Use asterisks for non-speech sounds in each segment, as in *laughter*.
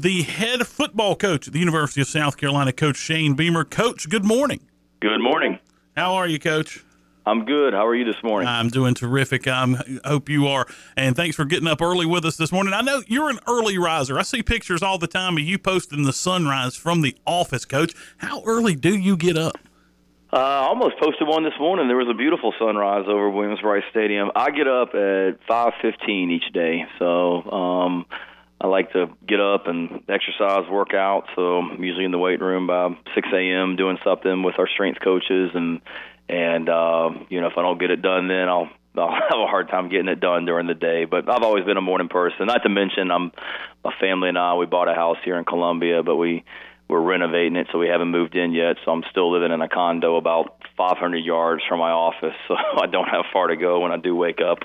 the head football coach at the University of South Carolina, Coach Shane Beamer. Coach, good morning. Good morning. How are you, Coach? I'm good. How are you this morning? I'm doing terrific. I hope you are. And thanks for getting up early with us this morning. I know you're an early riser. I see pictures all the time of you posting the sunrise from the office, Coach. How early do you get up? Uh, I almost posted one this morning. There was a beautiful sunrise over Williams-Brice Stadium. I get up at 5:15 each day, so um, I like to get up and exercise, work out. So I'm usually in the weight room by 6 a.m. doing something with our strength coaches and and uh, you know if I don't get it done then I'll I'll *laughs* have a hard time getting it done during the day. But I've always been a morning person. Not to mention I'm my family and I we bought a house here in Columbia, but we we're renovating it, so we haven't moved in yet. So I'm still living in a condo about 500 yards from my office, *laughs* so I don't have far to go when I do wake up.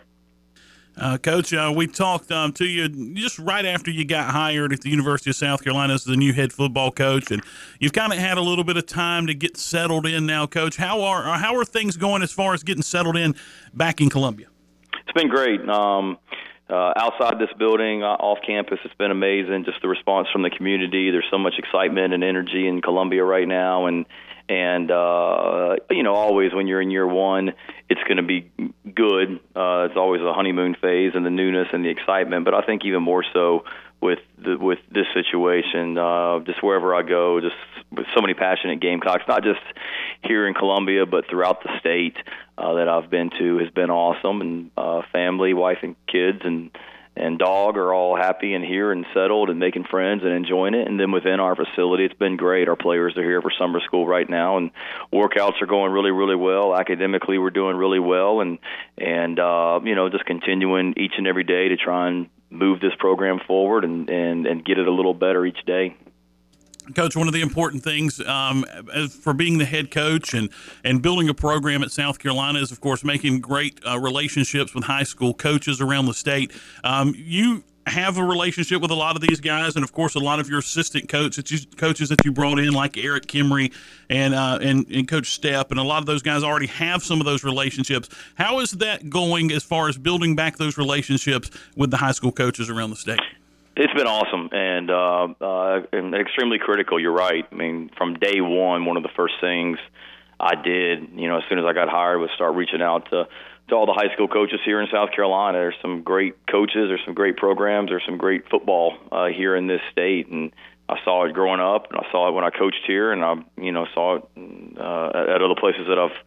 Uh, Coach, uh, we talked um, to you just right after you got hired at the University of South Carolina as the new head football coach, and you've kind of had a little bit of time to get settled in now, Coach. How are uh, how are things going as far as getting settled in back in Columbia? It's been great. Um, uh, outside this building, uh, off campus, it's been amazing. Just the response from the community. There's so much excitement and energy in Columbia right now, and and uh, you know, always when you're in year one, it's going to be good. Uh, it's always a honeymoon phase and the newness and the excitement. But I think even more so with the, with this situation, uh, just wherever I go, just with so many passionate Gamecocks, not just here in Columbia, but throughout the state uh, that I've been to, has been awesome. And uh, family, wife, and kids, and and dog are all happy and here and settled and making friends and enjoying it. And then within our facility, it's been great. Our players are here for summer school right now, and workouts are going really, really well. Academically, we're doing really well, and and uh, you know just continuing each and every day to try and move this program forward and and and get it a little better each day. Coach, one of the important things um, for being the head coach and, and building a program at South Carolina is, of course, making great uh, relationships with high school coaches around the state. Um, you have a relationship with a lot of these guys, and of course, a lot of your assistant coach that you, coaches that you brought in, like Erik Kimrey and, uh, and and Coach Stepp, and a lot of those guys already have some of those relationships. How is that going as far as building back those relationships with the high school coaches around the state? It's been awesome and, uh, uh, and extremely critical. You're right. I mean, from day one, one of the first things I did, you know, as soon as I got hired, was start reaching out to to all the high school coaches here in South Carolina. There's some great coaches. There's some great programs. There's some great football uh, here in this state, and I saw it growing up, and I saw it when I coached here, and I, you know, saw it uh, at other places that I've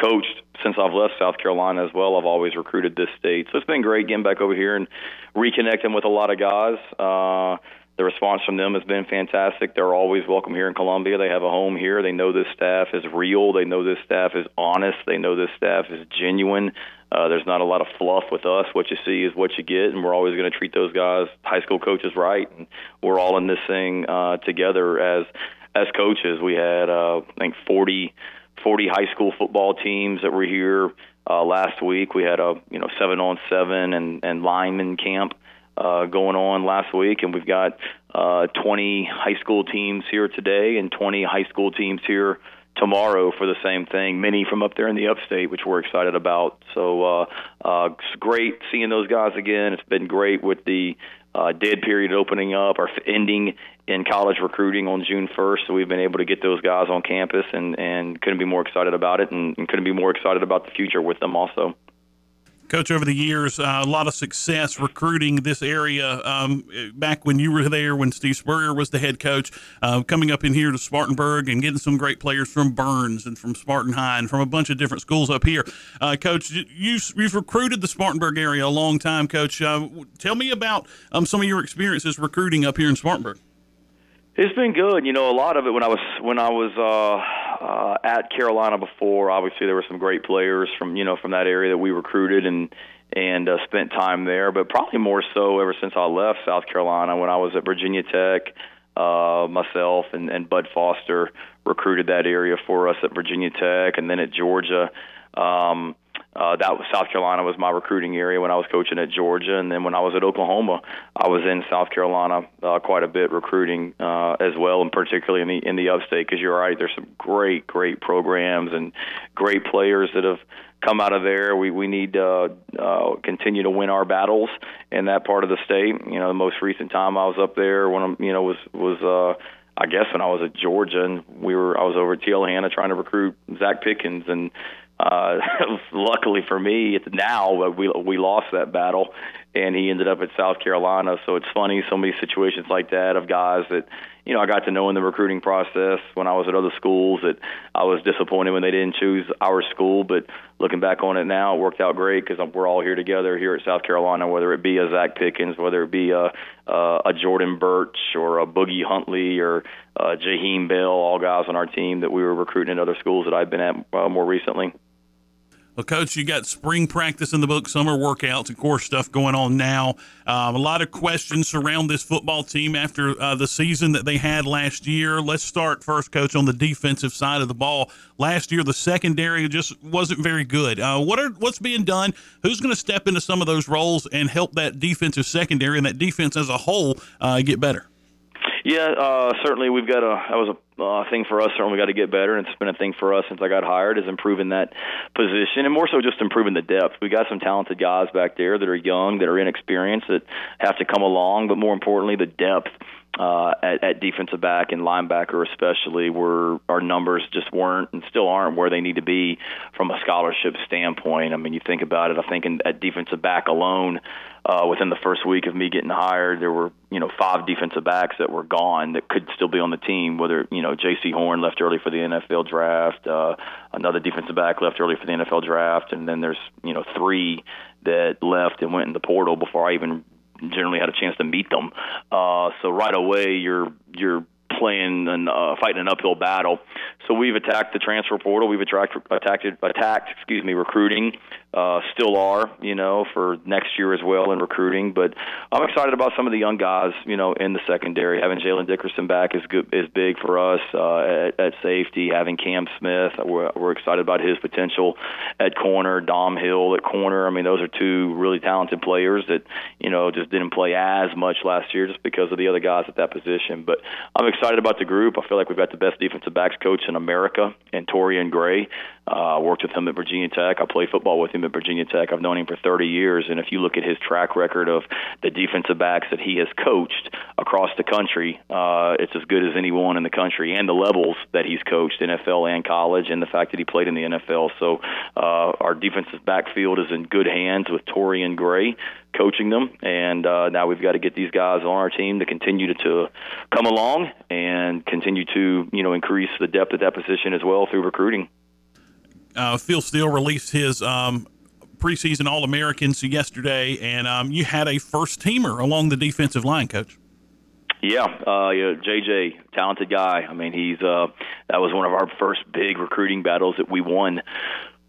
coached since I've left South Carolina as well. I've always recruited this state, so it's been great getting back over here and reconnecting with a lot of guys. Uh, the response from them has been fantastic. They're always welcome here in Columbia. They have a home here. They know this staff is real. They know this staff is honest. They know this staff is genuine. Uh, there's not a lot of fluff with us. What you see is what you get, and we're always going to treat those guys, high school coaches, right. And we're all in this thing uh, together as as coaches. We had, uh, I think, 40 40 high school football teams that were here uh, last week. We had a you know seven on seven and and lineman camp uh, going on last week, and we've got uh, 20 high school teams here today and 20 high school teams here tomorrow for the same thing. Many from up there in the upstate, which we're excited about. So uh, uh, it's great seeing those guys again. It's been great with the uh, dead period opening up, or ending in college recruiting on June 1st. So we've been able to get those guys on campus, and and couldn't be more excited about it, and, and couldn't be more excited about the future with them also. Coach, over the years, uh, a lot of success recruiting this area. Um, back when you were there, when Steve Spurrier was the head coach, uh, coming up in here to Spartanburg and getting some great players from Burns and from Spartan High and from a bunch of different schools up here. Uh, coach, you, have recruited the Spartanburg area a long time, Coach. Uh, tell me about um, some of your experiences recruiting up here in Spartanburg. It's been good. You know, a lot of it when I was when I was uh, at Carolina before. Obviously, there were some great players from you know from that area that we recruited and and uh, spent time there. But probably more so ever since I left South Carolina when I was at Virginia Tech. Uh, myself and, and Bud Foster recruited that area for us at Virginia Tech, and then at Georgia. Um, uh, that was South Carolina was my recruiting area when I was coaching at Georgia, and then when I was at Oklahoma, I was in South Carolina uh, quite a bit recruiting uh, as well, and particularly in the in the upstate. Because you're right, there's some great great programs and great players that have come out of there. We we need to uh, continue to win our battles in that part of the state. You know, the most recent time I was up there, one of you know was was. Uh, I guess when I was at Georgia and we were I was over at Hanna trying to recruit Zacch Pickens and uh, *laughs* luckily for me, it's now we we lost that battle, and he ended up at South Carolina. So it's funny, so many situations like that of guys that you know I got to know in the recruiting process when I was at other schools that I was disappointed when they didn't choose our school. But looking back on it now, it worked out great because we're all here together here at South Carolina. Whether it be a Zacch Pickens, whether it be a a, a Jordan Burch or a Boogie Huntley or uh, Jaheim Bell, all guys on our team that we were recruiting at other schools that I've been at uh, more recently. Well, Coach, you got spring practice in the book, summer workouts, of course, stuff going on now. Um, a lot of questions surround this football team after uh, the season that they had last year. Let's start first, Coach, on the defensive side of the ball. Last year, the secondary just wasn't very good. Uh, what are what's being done? Who's going to step into some of those roles and help that defensive secondary and that defense as a whole uh, get better? Yeah, uh, certainly we've got a that was a uh, thing for us. Certainly, got to get better, and it's been a thing for us since I got hired is improving that position, and more so just improving the depth. We got some talented guys back there that are young, that are inexperienced, that have to come along, but more importantly, the depth uh, at, at defensive back and linebacker, especially, where our numbers just weren't and still aren't where they need to be from a scholarship standpoint. I mean, you think about it. I think in, at defensive back alone, uh, within the first week of me getting hired, there were you know five defensive backs that were gone that could still be on the team. Whether you know Jaycee Horn left early for the NFL draft, uh, another defensive back left early for the NFL draft, and then there's you know three that left and went in the portal before I even generally had a chance to meet them. Uh, so right away, you're you're playing and uh, fighting an uphill battle. So we've attacked the transfer portal. We've attacked attacked attacked excuse me recruiting uh, still are, you know, for next year as well in recruiting. But I'm excited about some of the young guys, you know, in the secondary. Having Jaylin Dickerson back is good, is big for us uh, at, at safety. Having Cam Smith, we're, we're excited about his potential at corner. Dom Hill at corner. I mean, those are two really talented players that you know just didn't play as much last year just because of the other guys at that position. But I'm excited about the group. I feel like we've got the best defensive backs coach in America, and Torian Gray. Uh, I worked with him at Virginia Tech. I played football with him at Virginia Tech. I've known him for 30 years, and if you look at his track record of the defensive backs that he has coached across the country, uh, it's as good as anyone in the country, and the levels that he's coached, NFL and college, and the fact that he played in the NFL. So uh, our defensive backfield is in good hands with Torian Gray coaching them, and uh, now we've got to get these guys on our team to continue to, to come along and continue to you know increase the depth at that position as well through recruiting uh, Phil Steele released his um, preseason All Americans yesterday, and um, you had a first teamer along the defensive line, coach. Yeah, uh, yeah, JJ, talented guy. I mean, he's uh, that was one of our first big recruiting battles that we won.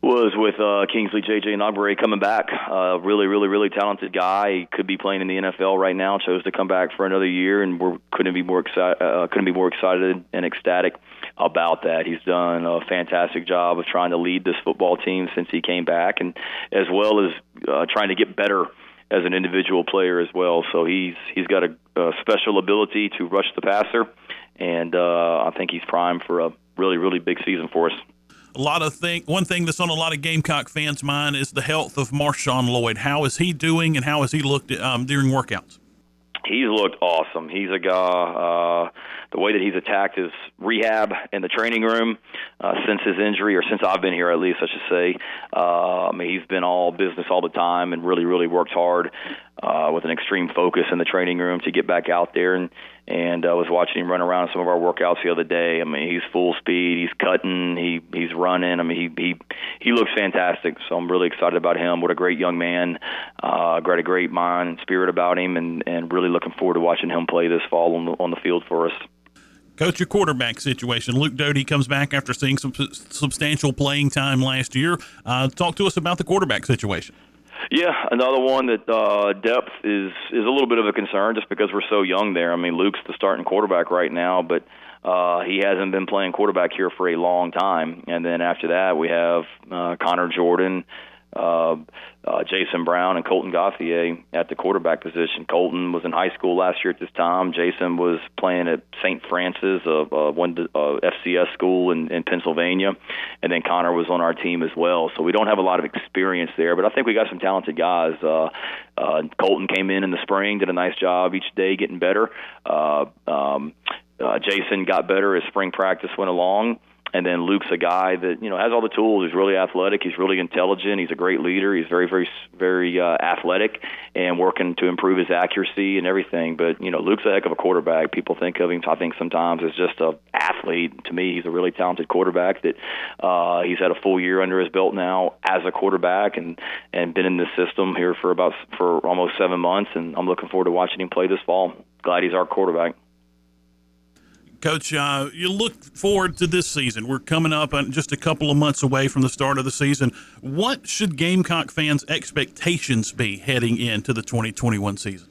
Was with uh, Kingsley JJ Enagbare coming back. Uh, really, really, really talented guy. He could be playing in the NFL right now. Chose to come back for another year, and we couldn't be more excited. Uh, couldn't be more excited and ecstatic about that. He's done a fantastic job of trying to lead this football team since he came back, and as well as uh, trying to get better as an individual player as well. So he's he's got a, a special ability to rush the passer, and uh, I think he's primed for a really really big season for us. A lot of thing. One thing that's on a lot of Gamecock fans' mind is the health of Marshawn Lloyd. How is he doing, and how has he looked um, during workouts? He's looked awesome. He's a guy. Uh, the way that he's attacked his rehab in the training room uh, since his injury, or since I've been here at least, I should say. Uh, I mean, he's been all business all the time and really, really worked hard uh, with an extreme focus in the training room to get back out there. And and I uh, was watching him run around some of our workouts the other day. I mean, he's full speed, he's cutting, he he's running. I mean, he he he looks fantastic. So I'm really excited about him. What a great young man. Uh, got a great mind and spirit about him, and and really looking forward to watching him play this fall on the on the field for us. Coach, your quarterback situation. Luke Doty comes back after seeing some substantial playing time last year. Uh, talk to us about the quarterback situation. Yeah, another one that uh, depth is is a little bit of a concern just because we're so young there. I mean, Luke's the starting quarterback right now, but uh, he hasn't been playing quarterback here for a long time. And then after that, we have uh, Connor Jordan, uh, uh, Jason Brown and Colton Gauthier at the quarterback position. Colton was in high school last year at this time. Jason was playing at St. Francis, uh, uh, one uh, FCS school in, in Pennsylvania, and then Connor was on our team as well. So we don't have a lot of experience there, but I think we got some talented guys. Uh, uh, Colton came in in the spring, did a nice job each day getting better. Uh, um, uh, Jason got better as spring practice went along and then Luke's a guy that you know has all the tools. He's really athletic. He's really intelligent. He's a great leader. He's very, very, very uh, athletic and working to improve his accuracy and everything. But you know, Luke's a heck of a quarterback. People think of him, I think, sometimes as just a athlete. To me, he's a really talented quarterback. That uh, he's had a full year under his belt now as a quarterback and and been in this system here for about for almost seven months. And I'm looking forward to watching him play this fall. Glad he's our quarterback. Coach, uh, you look forward to this season. We're coming up just a couple of months away from the start of the season. What should Gamecock fans' expectations be heading into the 2021 season?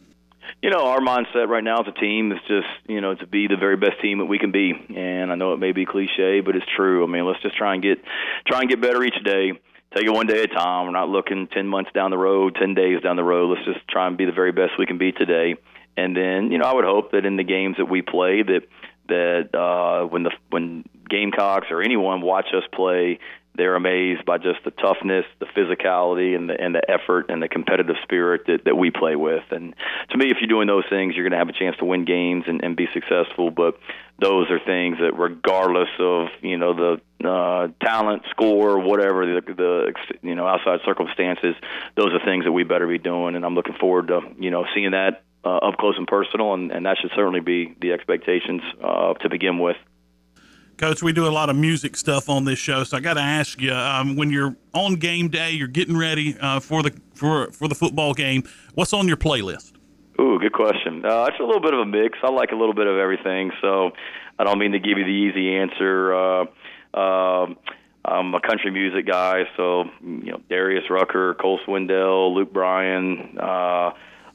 You know, our mindset right now as a team is just, you know, to be the very best team that we can be. And I know it may be cliche, but it's true. I mean, let's just try and get try and get better each day. Take it one day at a time. We're not looking 10 months down the road, 10 days down the road. Let's just try and be the very best we can be today. And then, you know, I would hope that in the games that we play that – that uh, when the when Gamecocks or anyone watch us play, they're amazed by just the toughness, the physicality, and the and the effort and the competitive spirit that, that we play with. And to me, if you're doing those things, you're going to have a chance to win games and, and be successful. But those are things that, regardless of you know the uh, talent, score, whatever the, the you know outside circumstances, those are things that we better be doing. And I'm looking forward to you know seeing that uh, up close and personal, and, and that should certainly be the expectations uh, to begin with. Coach, we do a lot of music stuff on this show, so I got to ask you: um, when you're on game day, you're getting ready uh, for the for for the football game. What's on your playlist? Ooh, good question. Uh, it's a little bit of a mix. I like a little bit of everything, so I don't mean to give you the easy answer. Uh, uh, I'm a country music guy, so you know Darius Rucker, Cole Swindell, Luke Bryan.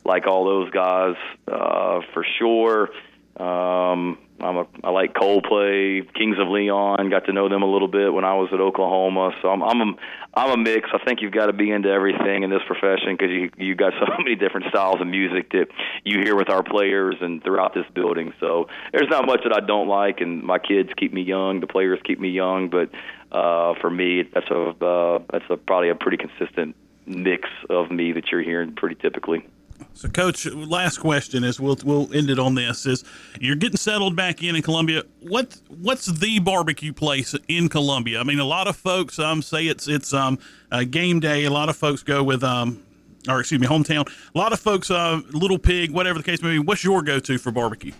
Like all those guys uh, for sure. Um, I'm a, I like Coldplay, Kings of Leon. Got to know them a little bit when I was at Oklahoma. So I'm I'm a, I'm a mix. I think you've got to be into everything in this profession because you you got so *laughs* many different styles of music that you hear with our players and throughout this building. So there's not much that I don't like, and my kids keep me young. The players keep me young, but uh, for me, that's a uh, that's a, probably a pretty consistent mix of me that you're hearing pretty typically. So, Coach, last question is we'll we'll end it on this: is you're getting settled back in in Columbia. What what's the barbecue place in Columbia? I mean, a lot of folks um say it's it's um a game day. A lot of folks go with um or excuse me hometown. A lot of folks uh Little Pig, whatever the case may be. What's your go to for barbecue?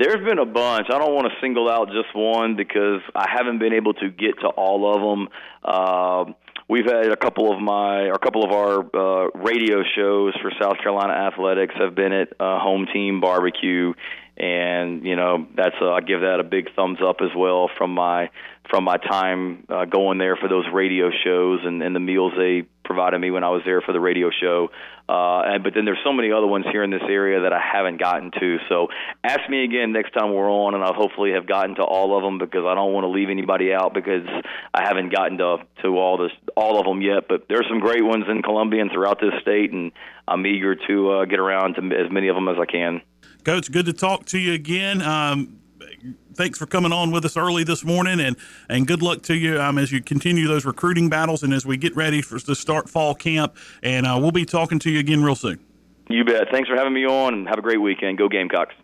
There's been a bunch. I don't want to single out just one because I haven't been able to get to all of them. Uh, we've had a couple of my or a couple of our uh, radio shows for South Carolina athletics have been at uh, home team barbecue, and you know that's a, I give that a big thumbs up as well from my from my time uh, going there for those radio shows and, and the meals they provided me when I was there for the radio show. Uh, and, but then there's so many other ones here in this area that I haven't gotten to. So ask me again next time we're on, and I'll hopefully have gotten to all of them because I don't want to leave anybody out because I haven't gotten to to all this all of them yet. But there's some great ones in Columbia and throughout this state, and I'm eager to uh, get around to as many of them as I can. Coach, good to talk to you again. Um, thanks for coming on with us early this morning, and and good luck to you um, as you continue those recruiting battles and as we get ready for to start fall camp. And uh, we'll be talking to you again real soon. You bet. Thanks for having me on, and have a great weekend. Go Gamecocks.